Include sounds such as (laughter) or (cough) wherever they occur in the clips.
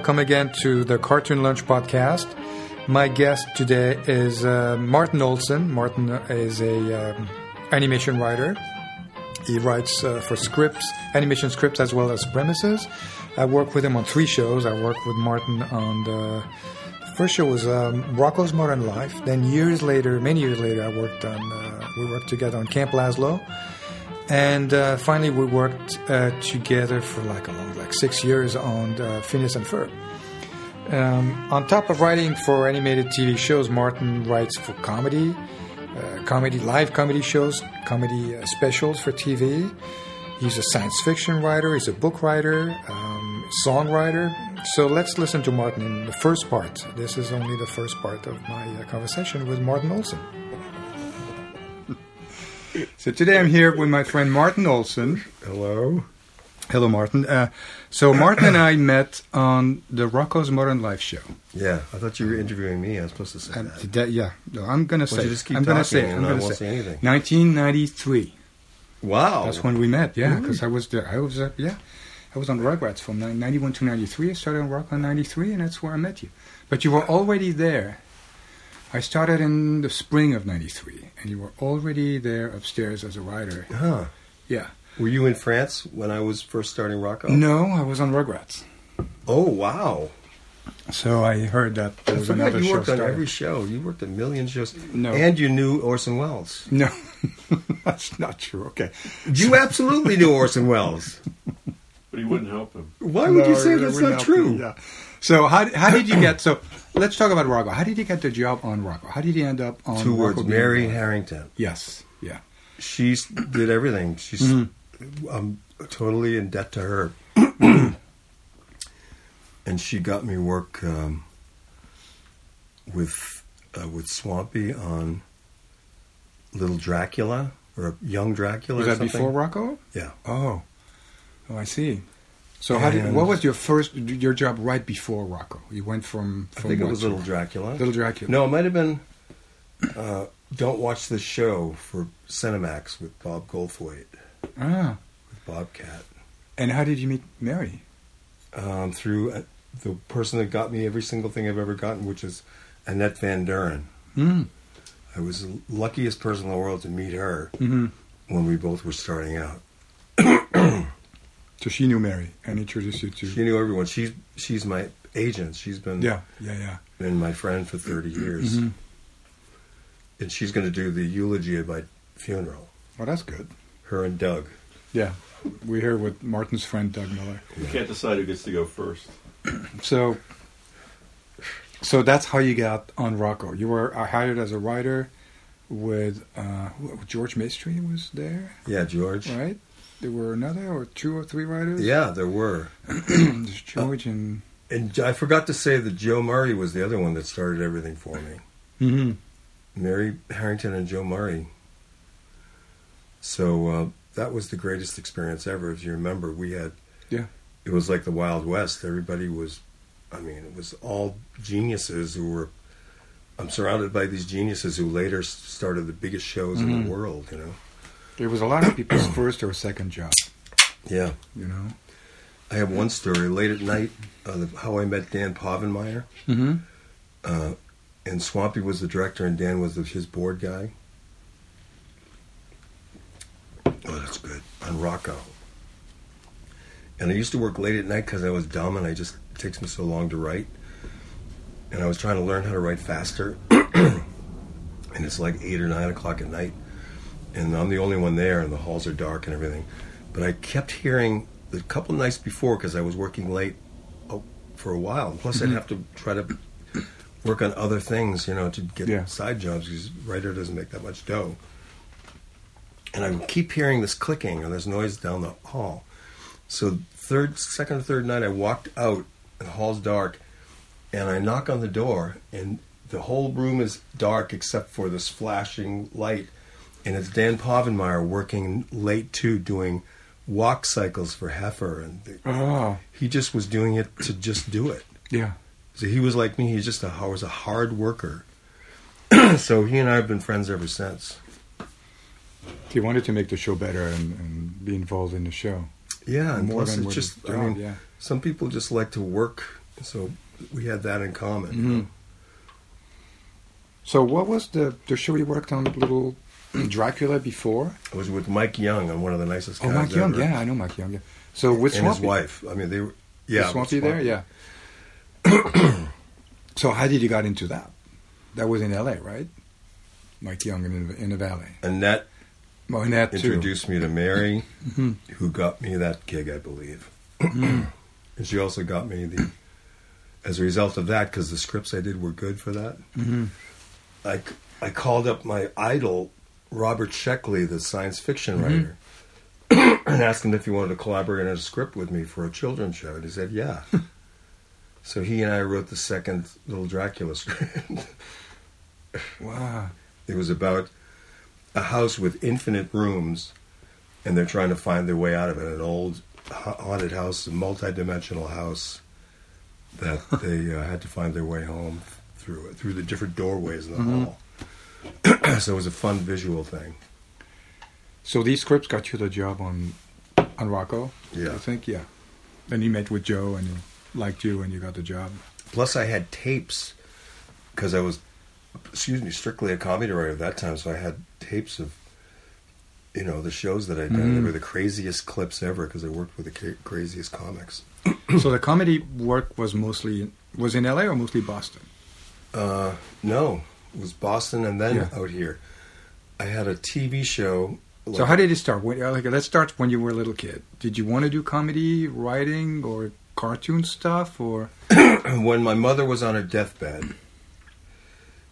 welcome again to the Cartoon Lunch podcast. My guest today is uh, Martin Olson. Martin is a um, animation writer. He writes uh, for scripts, animation scripts, as well as premises. I worked with him on three shows. I worked with Martin on the first show was um, Rocko's Modern Life. Then years later, many years later, I worked on. Uh, we worked together on Camp Lazlo, and uh, finally we worked uh, together for like a long, like six years on uh, Phineas and Ferb. Um, on top of writing for animated TV shows, Martin writes for comedy, uh, comedy live comedy shows, comedy uh, specials for TV. He's a science fiction writer. He's a book writer, um, songwriter. So let's listen to Martin in the first part. This is only the first part of my uh, conversation with Martin Olson. So today I'm here with my friend Martin Olson. Hello. Hello, Martin. Uh, so Martin and I met on the Rocko's Modern Life show. Yeah, I thought you were interviewing me. I was supposed to say Uh, that. that- yeah, no, I'm gonna Why say. just keep I'm gonna say. I'm gonna say. say anything. 1993. Wow. That's when we met. Yeah, because I was there. I was uh, yeah, I was on Rugrats from ni- 91 to 93. I started on Rock on 93, and that's where I met you. But you were already there. I started in the spring of 93, and you were already there upstairs as a writer. Huh. Yeah. Were you in France when I was first starting Rocko? No, I was on Rugrats. Oh, wow. So I heard that there I was forgot another you show worked on started. every show. You worked a million shows. No. And you knew Orson Welles. No, (laughs) that's not true. Okay. You absolutely knew Orson Welles. But he wouldn't help him. Why would you say that's wouldn't true? you, Yeah. So how how did you get? So let's talk about Rocko. How did you get the job on Rocko? How did you end up on Two words. Mary? Harrington. Yes. Yeah. She did everything. She's Mm-hmm. I'm totally in debt to her. (clears throat) and she got me work um, with uh, with Swampy on Little Dracula or Young Dracula. Was or that something. before Rocko? Yeah. Oh. Oh, I see. So how did? What was your first your job right before Rocko? You went from. I think it was Little Dracula. Little Dracula. No, it might have been uh, Don't Watch the Show for Cinemax with Bob Goldthwait, Ah. with Bobcat. And how did you meet Mary? um, through uh, the person that got me every single thing I've ever gotten, which is Annette Van Duren. Mm. I was the luckiest person in the world to meet her hmm when we both were starting out. So she knew Mary and introduced you to. She knew everyone. She's she's my agent. She's been yeah. Yeah. Yeah. been my friend for thirty years, Mhm. and she's going to do the eulogy at my funeral. Well, that's good. Her and Doug. Yeah. We're here with Martin's friend Doug Miller. You can't decide who gets to go first. (clears throat) So, so that's how you got on Rocko. You were uh, hired as a writer with uh, George Maestri was there, Yeah, George. right? There were another or two or three writers. Yeah, there were. (clears throat) There's George and And I forgot to say that Joe Murray was the other one that started everything for me. hmm Mary Harrington and Joe Murray. So uh, that was the greatest experience ever. If you remember, we had Yeah. It was like the Wild West. Everybody was, I mean, it was all geniuses who were. I'm surrounded by these geniuses who later started the biggest shows in Mhm. the world. You know. There was a lot of people's (clears throat) first or second job. Yeah. You know. I have one story. Late at night, uh, the, how I met Dan Povenmire. Mm-hmm. Uh, and Swampy was the director, and Dan was the, his board guy. Oh, that's good. On Rocko. And I used to work late at night because I was dumb, and I just it takes me so long to write. And I was trying to learn how to write faster. (clears throat) and it's like eight or nine o'clock at night, and I'm the only one there, and the halls are dark and everything. But I kept hearing the couple nights before because I was working late oh, for a while. Plus, I'd mm-hmm. have to try to work on other things, you know, to get Yeah. side jobs because writer doesn't make that much dough. And I would keep hearing this clicking and this noise down the hall. So third, second or third night, I walked out. and The hall's dark, and I knock on the door, and the whole room is dark except for this flashing light. And it's Dan Povenmire working late too, doing walk cycles for Heffer, and the, Oh, he just was doing it to just do it. yeah. So he was like me. He's just a was a hard worker. (clears throat) so he and I have been friends ever since. He wanted to make the show better and, and be involved in the show. Yeah, and More plus it's just his I mean, yeah. some people just like to work So we had that in common. Mhm. So what was the the show you worked on, little (clears throat) Dracula before? I was with Mike Young on one of the nicest Oh, Mike Young, ever. yeah, I know Mike Young. Yeah. So with and his Swampy, wife. I mean, they were. was Yeah, Swampy Swampy. there, yeah. (clears throat) so how did you got into that? That was in L.A., right? Mike Young in the, in the Valley. Annette Oh, in that too. introduced me to Mary, (laughs) Mhm. who got me that gig, I believe. Mm-hmm. (clears throat) and she also got me the. As a result of that, because the scripts I did were good for that, Mhm. I, I called up my idol, Robert Sheckley, the science fiction Mhm. writer, (clears throat) and asked him if he wanted to collaborate on a script with me for a children's show. And he said, yeah. (laughs) so he and I wrote the second Little Dracula (laughs) script. Wow. it was about a house with infinite rooms, and they're trying to find their way out of it. An old haunted house, a multi-dimensional house that (laughs) they uh, had to find their way home through through the different doorways in the Mhm. hall. (clears throat) so it was a fun visual thing. So these scripts got you the job on on Rocko. Yeah. I think yeah. Then you met with Joe and he liked you and you got the job. Plus, I had tapes because I was, excuse me, strictly a comedy writer at that time. So I had tapes of, you know, the shows that I did. done. They Mhm. were the craziest clips ever because I worked with the ca- craziest comics. (clears throat) so the comedy work was mostly was in L.A. or mostly Boston. Uh, no, was Boston and then Yeah. out here. I had a TV show. So how did it start? When, like, let's start when you were a little kid. Did you want to do comedy, writing, or cartoon stuff, or (clears throat) when my mother was on her deathbed,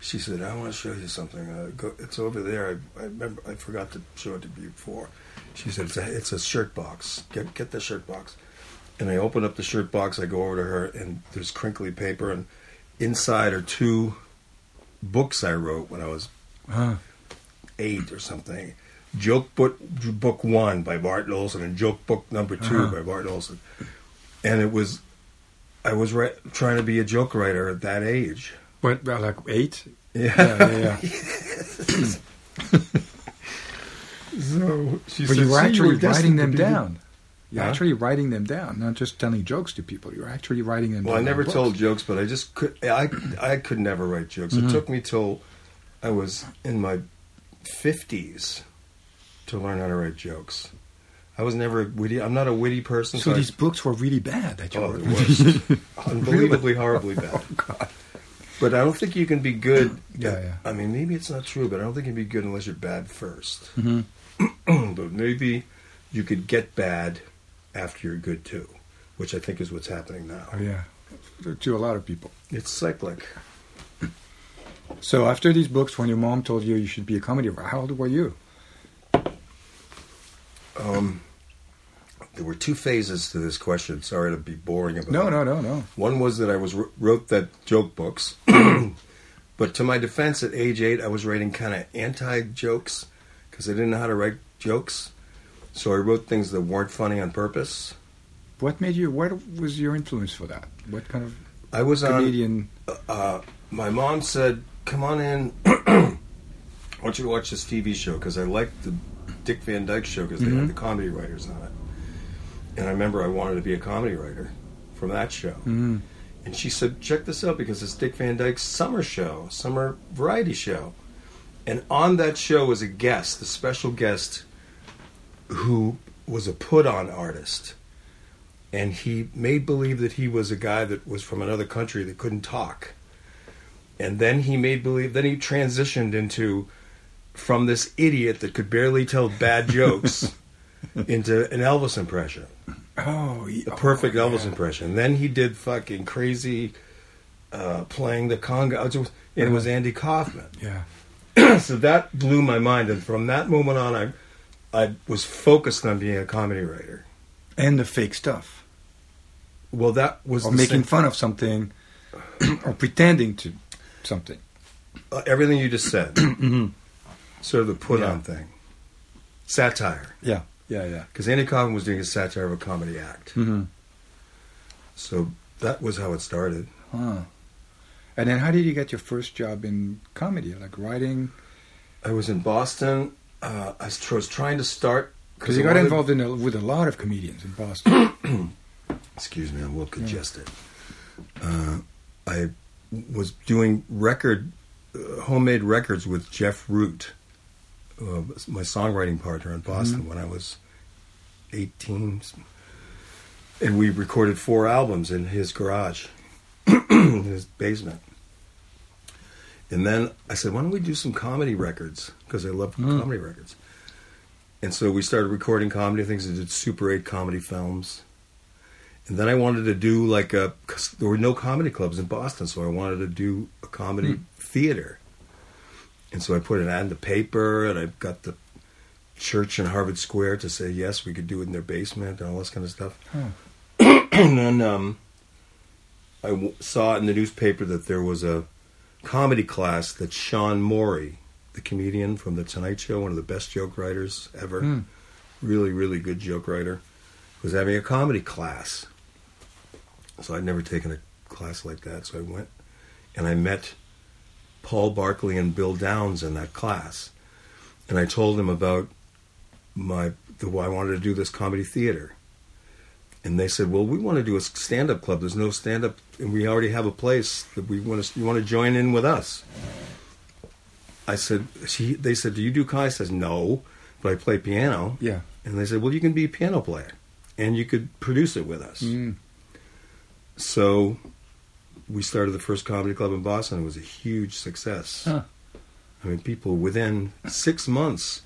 she said, "I want to show you something. Uh, go, it's over there. I, I remember. I forgot to show it to you before." She said, "It's a, it's a shirt box. Get get the shirt box." And I open up the shirt box. I go over to her, and there's crinkly paper, and inside are two books I wrote when I was Huh. eight or something. Joke book book one by Bart Olson and joke book number 2 Uh-huh. by Bart Olson, and it was I was ri- trying to be a joke writer at that age. What, well, like eight? Yeah, Yeah, yeah, yeah. (laughs) (coughs) so she but you were actually writing them down. You're Huh? actually writing them down, not just telling jokes to people. You're actually writing them down. Well, I down. in never told jokes, but I just could. I I could never write jokes. Mhm. It took me till I was in my fifties to learn how to write jokes. I was never witty. I'm not a witty person. So I- these books were really bad that you Oh, wrote. worst. (laughs) unbelievably horribly bad. oh, God. But I don't think you can be good. Yeah, yeah. I mean, maybe it's not true, but I don't think you can be good unless you're bad first. hmm (clears throat) but maybe you could get bad after you're good too, which I think is what's happening now. Oh, yeah. To a lot of people. It's cyclic. So after these books, when your mom told you you should be a comedy writer, how old were you? Um, there were two phases to this question. Sorry to be boring about No, it. no, no, no. One was that I was wrote that joke books, (clears throat) but to my defense, at age eight, I was writing kind of anti jokes because I didn't know how to write jokes. So I wrote things that weren't funny on purpose. What made you? What was your influence for that? What kind of I was on. comedian? Uh, my mom said, "Come on in. (clears throat) I want you to watch this TV show because I liked the Dick Van Dyke show because they Mhm. had the comedy writers on it." And I remember I wanted to be a comedy writer from that show. Mm. And she said, check this out because it's Dick Van Dyke's summer show, summer variety show. And on that show was a guest, the special guest, who was a put on artist. And he made believe that he was a guy that was from another country that couldn't talk. And then he made believe, then he transitioned into from this idiot that could barely tell bad (laughs) jokes into an Elvis impression Oh, a perfect oh, Elvis yeah. impression. Then he did fucking crazy uh, playing the conga, and it was Andy Kaufman. Yeah. (clears throat) so that blew my mind, and from that moment on, I I was focused on being a comedy writer. And the fake stuff, Well, that was or making fun of something, (clears throat) or pretending to something. uh, everything you just said, (clears throat) Mhm. sort of the put on Yeah. thing, satire. Yeah, yeah, yeah. Because Andy Kaufman was doing a satire of a comedy act, hmm so that was how it started. Huh. And then, how did you get your first job in comedy, like writing? I was in Boston. Uh, I was, was trying to start Because you got wanted- involved in a, with a lot of comedians in Boston. (clears throat) Excuse me, I'm a little congested. uh, I was doing record, uh, homemade records with Jeff Root, uh, my songwriting partner in Boston when I was 18. And we recorded four albums in his garage, (clears throat) in his basement. And then I said, why don't we do some comedy records? Because I love Mm. comedy records. And so we started recording comedy things. I did Super 8 comedy films. And then I wanted to do like a, 'cause there were no comedy clubs in Boston, so I wanted to do a comedy Hmm. theater. And so I put an ad in the paper, and I got the church in Harvard Square to say yes, we could do it in their basement and all this kind of stuff. Huh. (clears throat) and then um, I w- saw in the newspaper that there was a comedy class that Sean Morey, the comedian from The Tonight Show, one of the best joke writers ever, Hmm. really, really good joke writer, was having a comedy class. So I'd never taken a class like that, so I went and I met Paul Barkley and Bill Downs in that class. And I told them about my the why I wanted to do this comedy theater. And they said, "Well, we want to do a stand-up club. There's no stand-up, and we already have a place that we want to. You want to join in with us?" I said, she, "They said, do you do comedy?" I says, "No, but I play piano." Yeah. And they said, "Well, you can be a piano player, and you could produce it with us." Mm. So we started the first comedy club in Boston. It was a huge success. Huh. I mean, people within six months,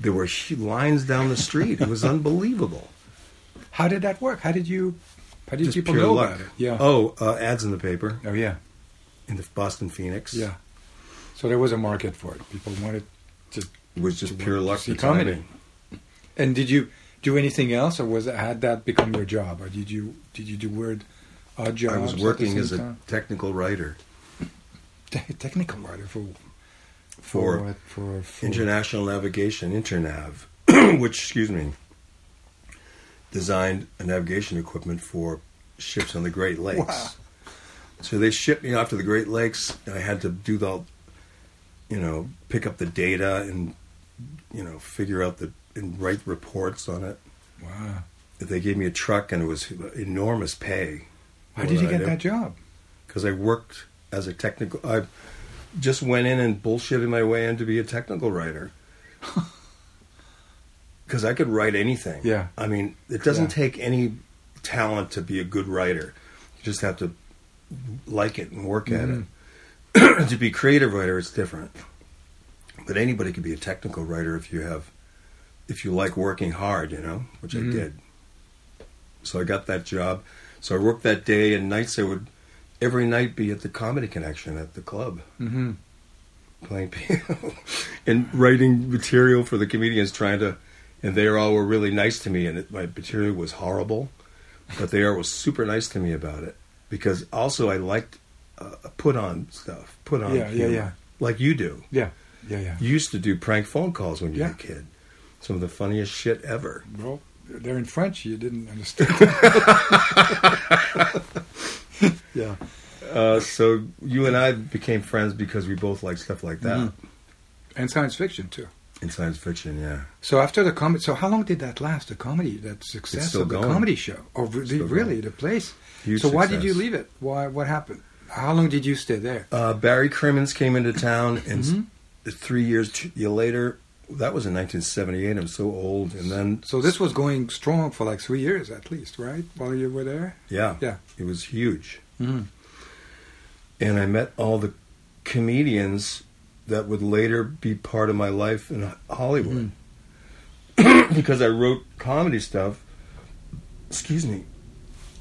there were lines down the street. It was (laughs) unbelievable. How did that work? How did you? How did Just people know luck. about it? Yeah. Oh, uh, ads in the paper Oh yeah. in the Boston Phoenix. Yeah. So there was a market for it. People wanted to. It was just pure want to comedy. timing. And did you do anything else, or was it, had that become your job, or did you did you do word odd jobs? I was working as a time? technical writer (laughs) Te- technical writer for for for, for, for International Navigation, Internav, (clears throat) which, excuse me, designed a navigation equipment for ships on the Great Lakes. Wow. So they shipped me off to the Great Lakes. and I had to do the, you know, pick up the data and, you know, figure out the and write reports on it. Wow. They gave me a truck and it was enormous pay. How did you get that job? Because I worked as a technical. I just went in and bullshitted my way in to be a technical writer. (laughs) Because I could write anything. Yeah. I mean, it doesn't Yeah. take any talent to be a good writer. You just have to like it and work at Mhm. it. (clears throat) to be a creative writer, it's different. But anybody could be a technical writer if you have, if you like working hard, you know, which Mhm. I did. So I got that job. So I worked that day and nights. I would every night be at the Comedy Connection at the club Mm-hmm. playing (laughs) piano and writing material for the comedians, trying to. And they all were really nice to me, and it, my material was horrible, but they all was super nice to me about it because also I liked uh, put on stuff, put on Yeah, yeah, humor, yeah. like you do. Yeah. Yeah. Yeah. You used to do prank phone calls when you Yeah. were a kid. Some of the funniest shit ever. Well, they're in French. You didn't understand. (laughs) (laughs) yeah. Uh, so you and I became friends because we both like stuff like that Mhm. And science fiction too. In science fiction. Yeah, So after the comedy, so how long did that last? The comedy, that success of the going. comedy show? Really? Still really? going. The place? Huge so why did you leave it? Why? What happened? How long did you stay there? Uh, Barry Crimmins came into town, and Mhm. three years t- year later, that was in 1978. I'm so old, and then So this was going strong for like three years at least, right? While you were there. yeah, Yeah. it was huge. Mm-hmm. And I met all the comedians that would later be part of my life in Hollywood (clears throat) because I wrote comedy stuff. Excuse me.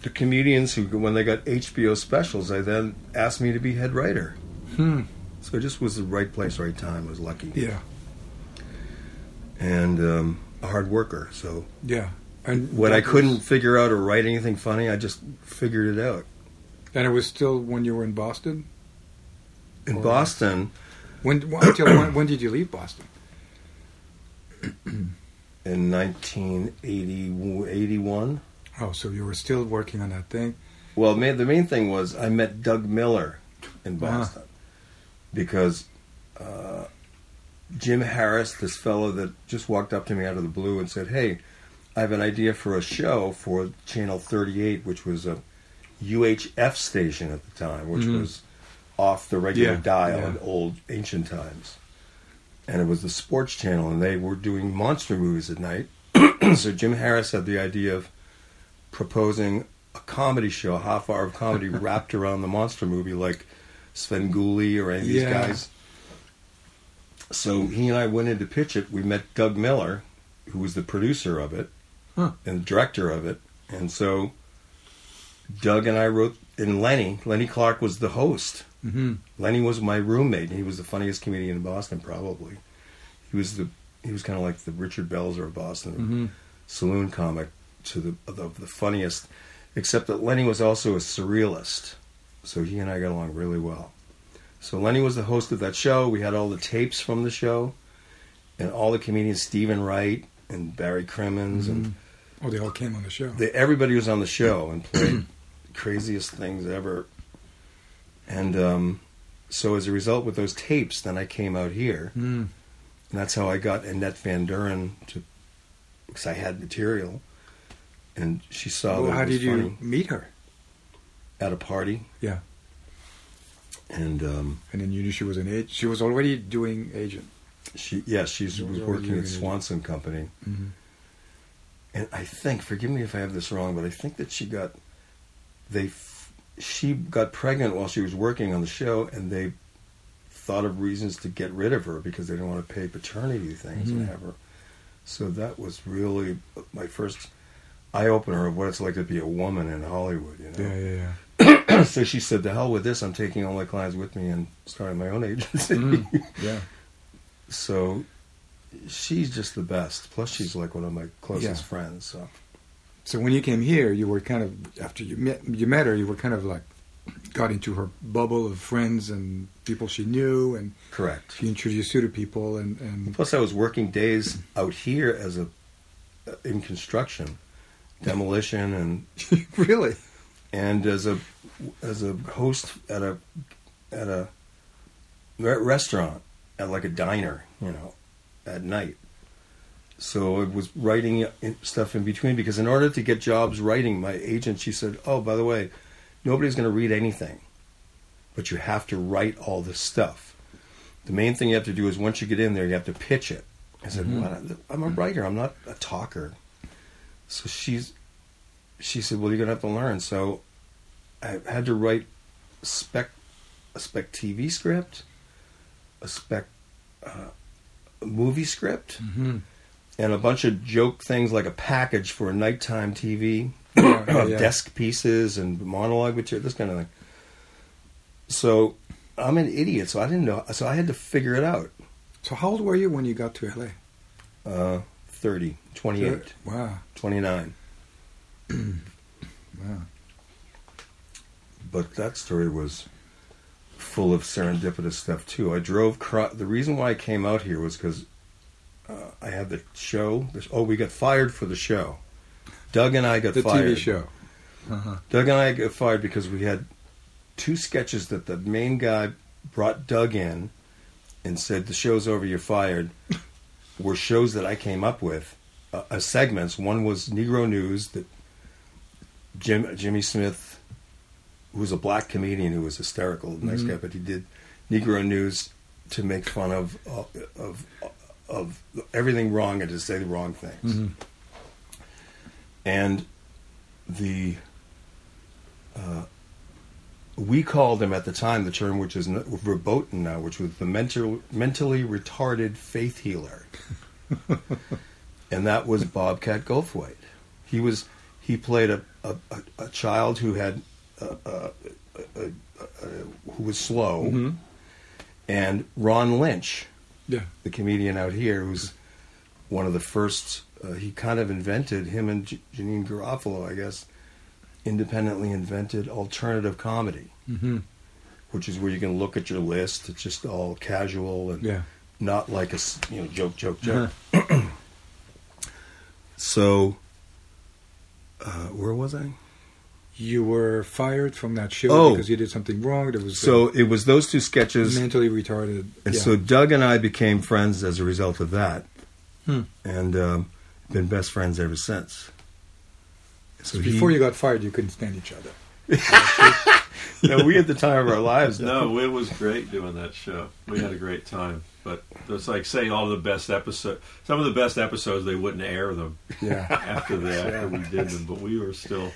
The comedians who, when they got HBO specials, I then asked me to be head writer. Hmm. So it just was the right place, right time. I was lucky. Yeah. and um, a hard worker. So Yeah. And when I couldn't was- figure out or write anything funny, I just figured it out. and it was still when you were in Boston. In Or- Boston, When until when, when did you leave Boston? (clears throat) in 1981. Oh, so you were still working on that thing. Well, ma the main thing was I met Doug Miller in Uh-huh. Boston because uh, Jim Harris, this fellow that just walked up to me out of the blue and said, "Hey, I have an idea for a show for Channel 38, which was a UHF station at the time, which Mhm. was off the regular Yeah, dial yeah. in old ancient times. And it was the sports channel, and they were doing monster movies at night. (clears throat) so Jim Harris had the idea of proposing a comedy show, a half hour of comedy (laughs) wrapped around the monster movie, like Svengoolie or any of these Yeah. guys. So he and I went in to pitch it. We met Doug Miller, who was the producer of it Huh. and the director of it. And so Doug and I wrote, and Lenny, Lenny Clarke was the host. Hmm Lenny was my roommate, and he was the funniest comedian in Boston, probably. He was the he was kind of like the Richard Belzer of Boston, hmm saloon comic to the of the funniest. Except that Lenny was also a surrealist, so he and I got along really well. So Lenny was the host of that show. We had all the tapes from the show, and all the comedians, Steven Wright and Barry Crimmins, and Oh, they all came on the show. they, everybody was on the show and played the (clears throat) craziest things ever. And um, so as a result, with those tapes, then I came out here, Mm. and that's how I got Annette Van Duren to, because I had material, and she saw Well, that how did you meet her? at a party, Yeah, and um, and then you knew she was an agent. She was already doing agent. she, yeah, she was was working at Swanson Company, Mm-hmm. and I think, forgive me if I have this wrong, but I think that she got, they, she got pregnant while she was working on the show, and they thought of reasons to get rid of her because they didn't want to pay paternity things Mhm. and have her. So that was really my first eye opener of what it's like to be a woman in Hollywood. You know. Yeah, yeah, yeah. (clears throat) so she said, "The hell with this! I'm taking all my clients with me and starting my own agency." Mm, (laughs) yeah. so she's just the best. Plus, she's like one of my closest Yeah. friends. So So when you came here, you were kind of after you met you met her, you were kind of like got into her bubble of friends and people she knew, and correct. she introduced you to people, and and Plus, I was working days out here as a uh, in construction, demolition, and (laughs) really, and as a as a host at a at a restaurant at like a diner, you know, at night. So I was writing stuff in between because in order to get jobs writing, my agent she said, "Oh, by the way, nobody's going to read anything, but you have to write all this stuff. The main thing you have to do is once you get in there, you have to pitch it." I said, Mhm. "What? I'm a writer. I'm not a talker." So she's she said, "Well, you're going to have to learn." So I had to write spec a spec TV script, a spec uh, movie script, hmm and a bunch of joke things like a package for a nighttime TV, (coughs) Yeah, (coughs) yeah, yeah. desk pieces and monologue material, this kind of thing. So I'm an idiot, so I didn't know. So I had to figure it out. So how old were you when you got to LA? Uh, 30, 28, Wow, 29. (clears throat) wow. but that story was full of serendipitous stuff too. I drove. Cro- the reason why I came out here was because uh, I had the show. The, oh, we got fired for the show. Doug and I got The fired. TV show. Uh-huh. Doug and I got fired because we had two sketches that the main guy brought Doug in and said, "The show's over. You're fired." were shows that I came up with, uh, uh, segments. One was Negro News that Jim Jimmy Smith, who was a black comedian who was hysterical, nice Mhm. guy, but he did Negro News to make fun of of of, of everything wrong and to say the wrong things Mhm. and the uh, we called him at the time the term which is verboten now, which was the mental, mentally retarded faith healer, (laughs) and that was Bobcat Goldthwait. He was he played a a, a, a child who had uh, uh, uh, uh, who was slow, Mhm. and Ron Lynch, Yeah. the comedian out here, who's one of the first. Uh, he kind of invented him and J- Janeane Garofalo, I guess, independently invented alternative comedy, hmm which is where you can look at your list. It's just all casual and Yeah. not like a you know joke, joke, Uh-huh. joke. (clears throat) So, uh, where was I? You were fired from that show Oh. because you did something wrong. There was So it was those two sketches. mentally retarded. And yeah. so Doug and I became friends as a result of that, Hmm. and um, been best friends ever since. So he- before you got fired, you couldn't stand each other. (laughs) no, we had the time of our lives. No, it was great doing that show. We had a great time. But it's like saying all the best episodes. Some of the best episodes they wouldn't air them Yeah. (laughs) after the after we did them, but we were still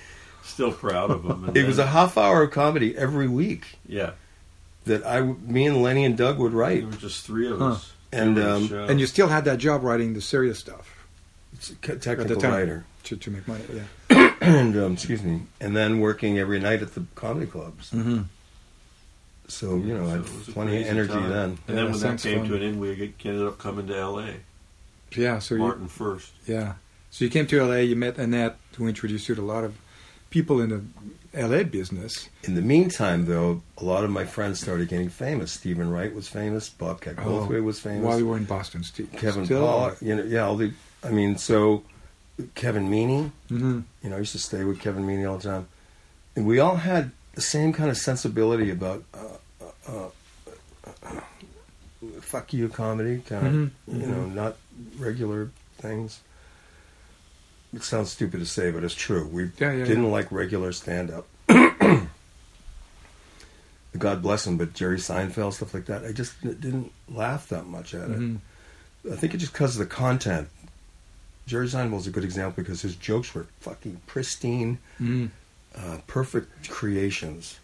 still proud of them. And It was a half hour of comedy every week yeah. that I, me and Lenny and Doug would write. There were just three of Huh. us. And, um. And you still had that job writing the serious stuff It's a at the technical writer. to, to make money. Yeah. (coughs) and um, excuse me, and then working every night at the comedy clubs. Mm-hmm. So you know, I had it was a plenty of energy time. then. And Yeah, then when that came fun. to an end, we ended up coming to L.A. Yeah. So you, Martin first. yeah. So you came to LA. You met Annette, who introduced you to a lot of people in the LA business. In the meantime, though, a lot of my friends started getting famous. Steven Wright was famous. Bobcat Goldthwait was famous. while you were in Boston. Steve. Kevin Still Pollak, you know, yeah, all the. I mean, so Kevin Meaney. Mm-hmm. You know, I used to stay with Kevin Meaney all the time, and we all had the same kind of sensibility about uh, uh, uh, uh, fuck you comedy, kind of, Mhm, you know, not regular things. It sounds stupid to say, but it's true. We Yeah, yeah, didn't yeah. like regular stand up. (clears throat) God bless him, but Jerry Seinfeld stuff like that, I just didn't laugh that much at it. Mhm. I think it's just because of the content. Jerry Seinfeld's a good example because his jokes were fucking pristine, Mhm. uh, perfect creations,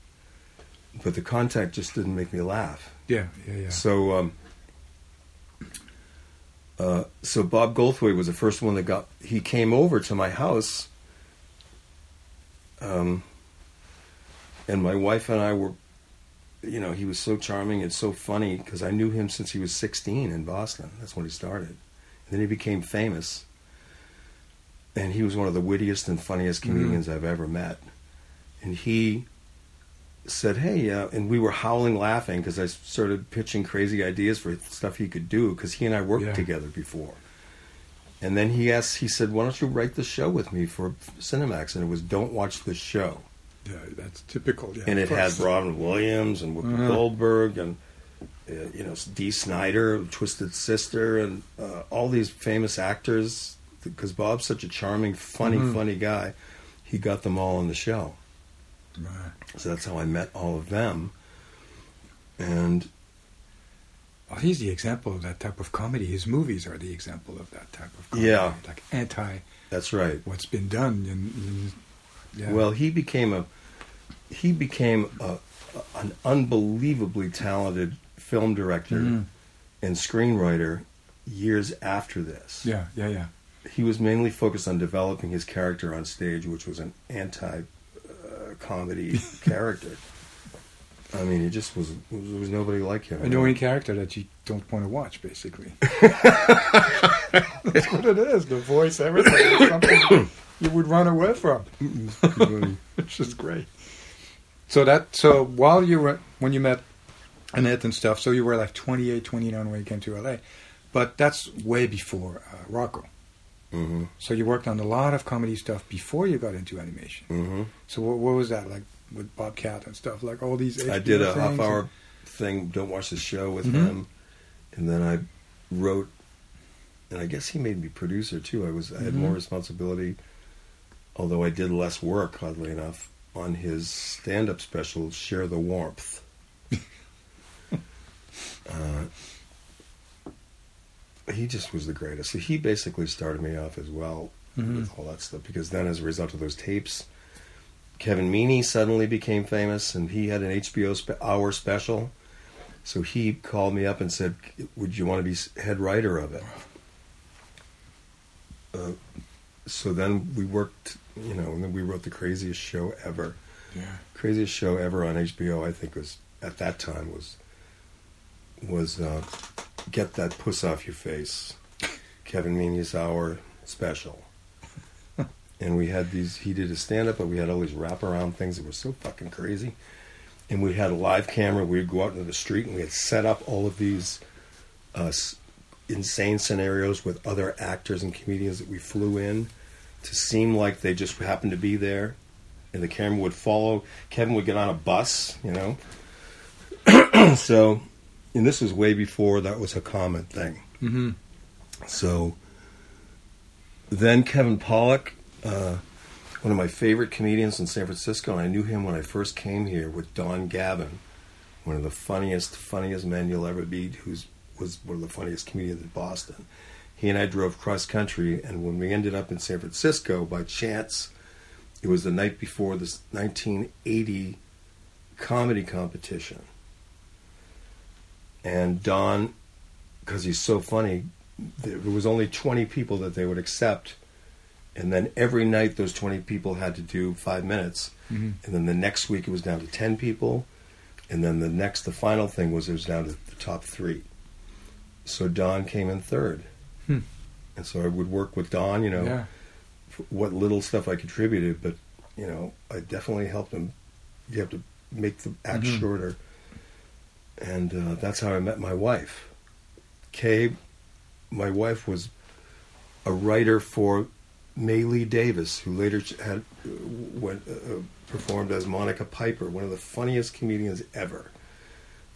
but the content just didn't make me laugh. Yeah. Yeah. Yeah. So, um, uh, so Bob Goldthwait was the first one that got. He came over to my house, um, and my wife and I were. You know, he was so charming and so funny because I knew him since he was 16 in Boston. That's when he started. And then he became famous. And he was one of the wittiest and funniest comedians I've ever met. And he said, "Hey," uh, and we were howling laughing because I started pitching crazy ideas for stuff he could do because he and I worked Yeah. together before. And then he asked, he said, "Why don't you write the show with me for Cinemax?" And it was "Don't watch the show," Yeah. That's typical. Yeah. and it had. Robin Williams and Whoopi Uh-huh. Goldberg and uh, you know Dee Snider, Twisted Sister, and uh, all these famous actors. Because Bob's such a charming, funny, Mhm. funny guy, he got them all on the show. Right. So that's how I met all of them. And Well, he's the example of that type of comedy. His movies are the example of that type of comedy. Yeah. Like anti that's right. what's been done. And, yeah. Well, he became a he became a, an unbelievably talented film director Mhm. and screenwriter years after this. yeah. Yeah. Yeah. He was mainly focused on developing his character on stage, which was an anti comedy (laughs) character. I mean, it just was there was nobody like him. An annoying character that you don't want to watch, basically. (laughs) That's what it is. The voice, everything. Something you would run away from. (laughs) Which is great. So that so while you were when you met Annette and stuff, so you were like 28, 29 when you came to LA, but that's way before uh, Rocko. Hmm So you worked on a lot of comedy stuff before you got into animation. hmm So what, what was that like with Bobcat and stuff? Like all these. I did a half and- hour thing. Don't watch the show with Mhm. him, and then I wrote, and I guess he made me producer too. I was I had more Mhm. responsibility, although I did less work, oddly enough, on his stand up special, Share the Warmth. (laughs) uh, he just was the greatest. So he basically started me off as well Mhm. with all that stuff because then, as a result of those tapes, Kevin Meaney suddenly became famous, and he had an HBO spe- hour special. So he called me up and said, "Would you want to be head writer of it?" Uh, so then we worked, you know, and then we wrote the craziest show ever. Yeah. Craziest show ever on HBO, I think, was at that time was was uh, "Get That Puss Off Your Face," Kevin Meaney's hour special. and we had these. He did a stand up, but we had all these wraparound things that were so fucking crazy. And we had a live camera. We'd go out into the street, and we had set up all of these uh, insane scenarios with other actors and comedians that we flew in to seem like they just happened to be there. And the camera would follow. Kevin would get on a bus, you know. (clears throat) so, and this was way before that was a common thing. Mm-hmm. So then Kevin Pollak, uh, one of my favorite comedians in San Francisco, and I knew him when I first came here with Don Gavin, one of the funniest, funniest men you'll ever meet, who's was one of the funniest comedians in Boston. He and I drove cross country, and when we ended up in San Francisco, by chance, it was the night before this 1980 comedy competition. And Don, because he's so funny, there was only 20 people that they would accept. And then every night, those 20 people had to do five minutes. Mhm. And then the next week, it was down to 10 people. And then the next, the final thing was it was down to the top three. So Don came in third. Hmm. And so I would work with Don, you know, Yeah. what little stuff I contributed, but, you know, I definitely helped him. You have to make the act Mhm. shorter. And uh, that's how I met my wife. Kay, my wife was a writer for Maylee Davis, who later had uh, went uh, uh, performed as Monica Piper, one of the funniest comedians ever.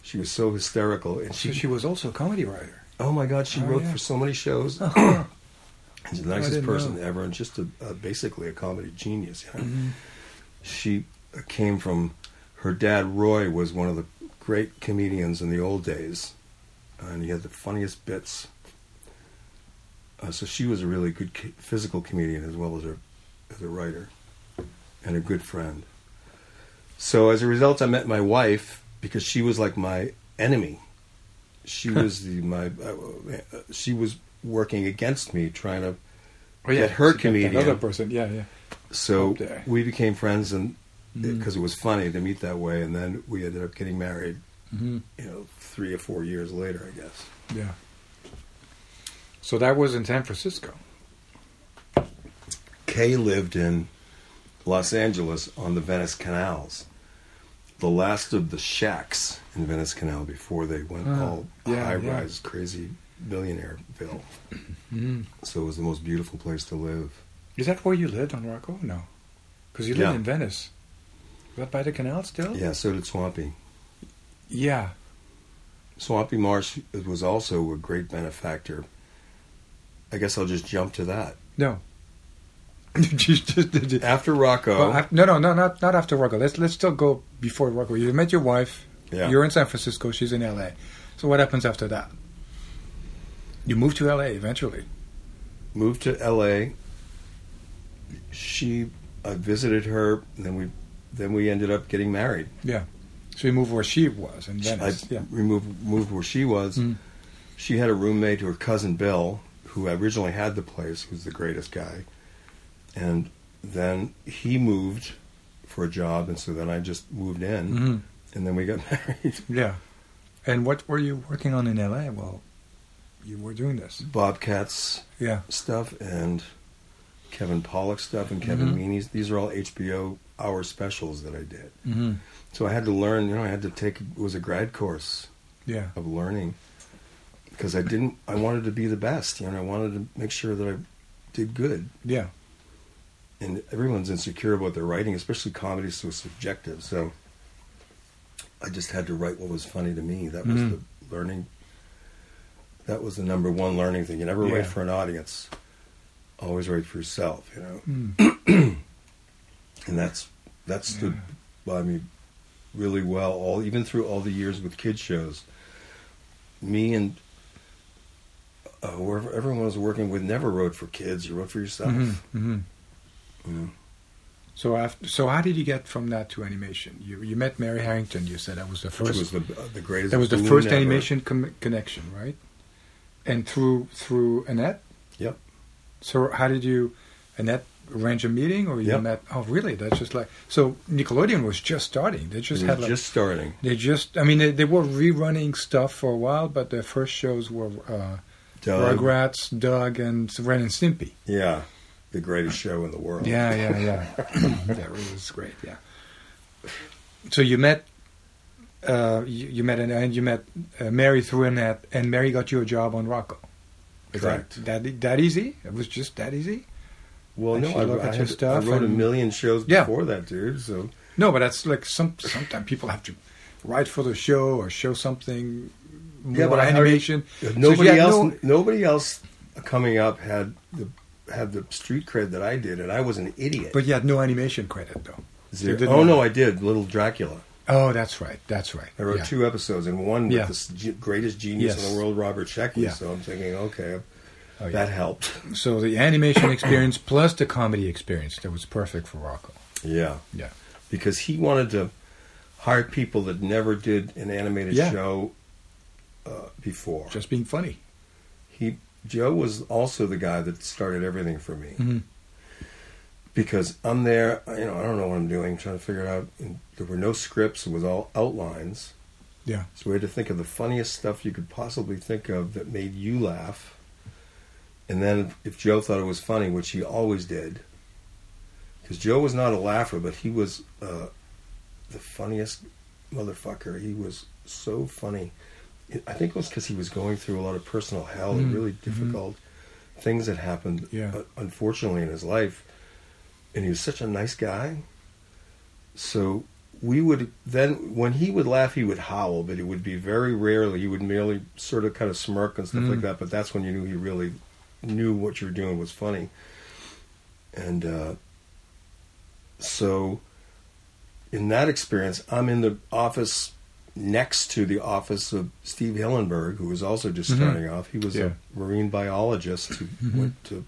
She was so hysterical, and So she, she was also a comedy writer. oh my God, she Oh, wrote yeah. for so many shows. (coughs) Uh-huh. She's the nicest person know. ever, and just a, uh, basically a comedy genius. You know? Mhm. She uh, came from her dad. Roy was one of the great comedians in the old days, and he had the funniest bits. Uh, so she was a really good co- physical comedian as well as a as a writer, and a good friend. So as a result, I met my wife because she was like my enemy. She was the my uh, she was working against me, trying to Oh, yeah. Get her she comedian. Another person. Yeah, yeah. so we became friends, and Mhm. because it was funny to meet that way, and then we ended up getting married. hmm You know, three or four years later, I guess. Yeah. So that was in San Francisco. Kay lived in Los Angeles on the Venice canals, the last of the shacks in Venice Canal before they went Oh, all yeah, high yeah. rise, crazy billionaireville. Mm. So it was the most beautiful place to live. Is that where you lived on Rocko? No, because you lived Yeah. in Venice. That by the canal still? Yeah, so did Swampy. Yeah. Swampy Marsh was also a great benefactor. I guess I'll just jump to that. No. (laughs) After Rocko, Well, no, no, no, not not after Rocko. Let's let's still go before Rocko. You met your wife. Yeah. You're in San Francisco. She's in L.A. So what happens after that? You move to L.A. eventually. moved to L.A. She, I visited her, and then we, then we ended up getting married. Yeah. So you moved where she was in Venice. I yeah. removed, moved where she was. Mm. She had a roommate, her cousin Bill, who originally had the place, who's the greatest guy, and then he moved for a job, and so then I just moved in, Mhm. and then we got (laughs) married. Yeah. And what were you working on in L.A. Well, you were doing this? Bobcats Yeah. stuff and Kevin Pollak stuff and Kevin Mhm. Meaney's. These are all HBO hour specials that I did. Mm-hmm. So I had to learn, you know, I had to take, it was a grad course Yeah. of learning because I didn't, I wanted to be the best, you know, I wanted to make sure that I did good. Yeah. And everyone's insecure about their writing, especially comedy is so subjective. So I just had to write what was funny to me. That was Mhm. the learning, that was the number one learning thing. You never Yeah. write for an audience, always write for yourself, you know. Mm. (clears throat) and that's that stood by me really well all even through all the years with kid shows me and uh, whoever everyone was working with never wrote for kids you wrote for yourself Mhm. Mhm. Mm. So after, so how did you get from that to animation? You you met Mary Harrington. You said that was the which first. was the, uh, the greatest that was the first ever. animation com- connection, right? And through through Annette. Yep. So how did you Annette arrange a meeting, or you Yep. met? Oh, really? That's just like so. Nickelodeon was just starting. They just had like, just starting they just. I mean, they, they were rerunning stuff for a while, but their first shows were uh, Doug, Rugrats, Doug, and Ren and Stimpy. yeah the greatest show in the world Yeah, yeah, yeah. (laughs) that was great. Yeah. So you met, uh, you, you met, an, and you met uh, Mary through Annette, and Mary got you a job on Rocko. Is Correct. That, that that easy? It was just that easy. Well And no I, looked I, at your had- stuff I wrote a million shows Yeah. before that dude so No, but that's like some. Sometimes people have to write for the show or show something more Yeah, but already- animation. So nobody had else no- nobody else coming up had the have the street cred that I did, and I was an idiot. But you had no animation credit though. Zero- oh no, I did Little Dracula. Oh, that's right. That's right. I wrote Yeah. two episodes, and one Yeah. with the greatest genius Yes. in the world, Robert Sheckley. Yeah. So I'm thinking, okay, Oh, yeah. that helped. So the animation experience plus the comedy experience that was perfect for Rocko. Yeah, Yeah. because he wanted to hire people that never did an animated Yeah. show uh, before. Just being funny. he Joe was also the guy that started everything for me Mhm. because I'm there. You know, I don't know what I'm doing, trying to figure it out. And there were no scripts; it was all outlines. Yeah. So we had to think of the funniest stuff you could possibly think of that made you laugh. And then if Joe thought it was funny, which he always did, because Joe was not a laugher, but he was uh, the funniest motherfucker. He was so funny. I think it was because he was going through a lot of personal hell and Mm, really difficult things that happened, Yeah. uh, unfortunately, in his life. And he was such a nice guy. So we would then, when he would laugh, he would howl, but it would be very rarely. He would merely sort of kind of smirk and stuff Mm. like that. But that's when you knew he really knew what you were doing was funny. And uh, so, in that experience, I'm in the office next to the office of Steve Hillenburg, who was also just Mhm. starting off. He was Yeah. a marine biologist who Mhm. went to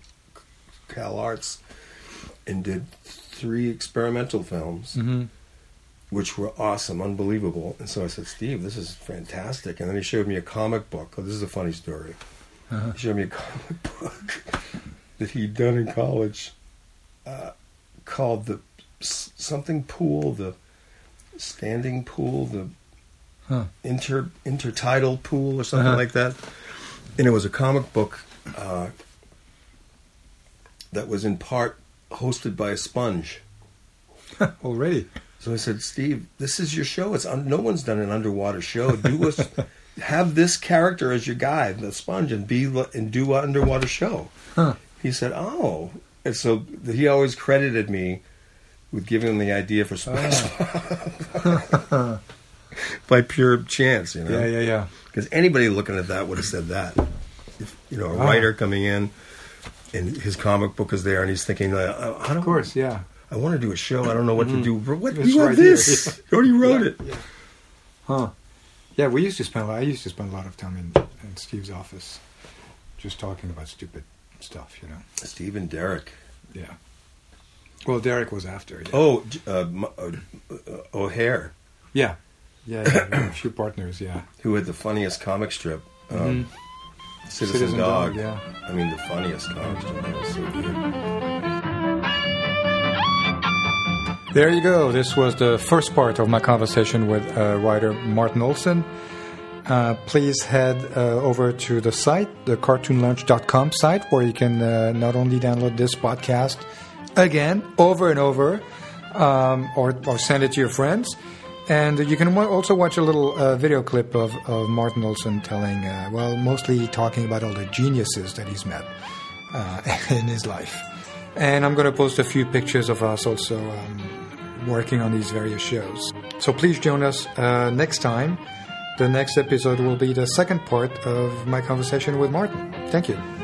Cal Arts and did three experimental films Mm-hmm. which were awesome, unbelievable. And so I said, Steve, this is fantastic. And then he showed me a comic book. Oh, this is a funny story. Uh-huh. He showed me a comic (laughs) book that he'd done in college uh, called the something pool, the standing pool, the Huh. inter intertidal pool, or something Uh-huh. like that. And it was a comic book uh, that was in part hosted by a sponge. (laughs) Already. So I said, Steve, this is your show. It's un- no one's done an underwater show. Do us (laughs) have this character as your guy, the sponge, and be and do an underwater show. Huh. He said, oh, and so he always credited me with giving him the idea for SpongeBob (laughs) (laughs) by pure chance, you know. Yeah, yeah, yeah. Because anybody looking at that would have said that. If, you know, a Wow. writer coming in and his comic book is there, and he's thinking, uh, I don't Of course, yeah. I want to do a show. I don't know what to do. What It's you have right here. this? (laughs) You already wrote it. Huh. Yeah, we used to spend. I used to spend a lot of time in, in Steve's office, just talking about stupid stuff. You know. Steve and Derek. Yeah. Well, Derek was after. Yeah. Oh, uh, M- uh, uh, O'Hare, Yeah. Yeah. yeah, yeah. a few partners. Yeah. who had the funniest comic strip, um, Mhm. Citizen, Citizen Dog. Dog, yeah. I mean, the funniest comic strip. That was so good. There you go. This was the first part of my conversation with uh, writer Martin Olson. Uh, please head uh, over to the site, the cartoonlunch.com site, where you can uh, not only download this podcast again, over and over, um, or, or send it to your friends. And you can also watch a little uh, video clip of, of Martin Olson telling, uh, well, mostly talking about all the geniuses that he's met (laughs) in his life. And I'm going to post a few pictures of us also um, working on these various shows. So please join us uh, next time. The next episode will be the second part of my conversation with Martin. Thank you.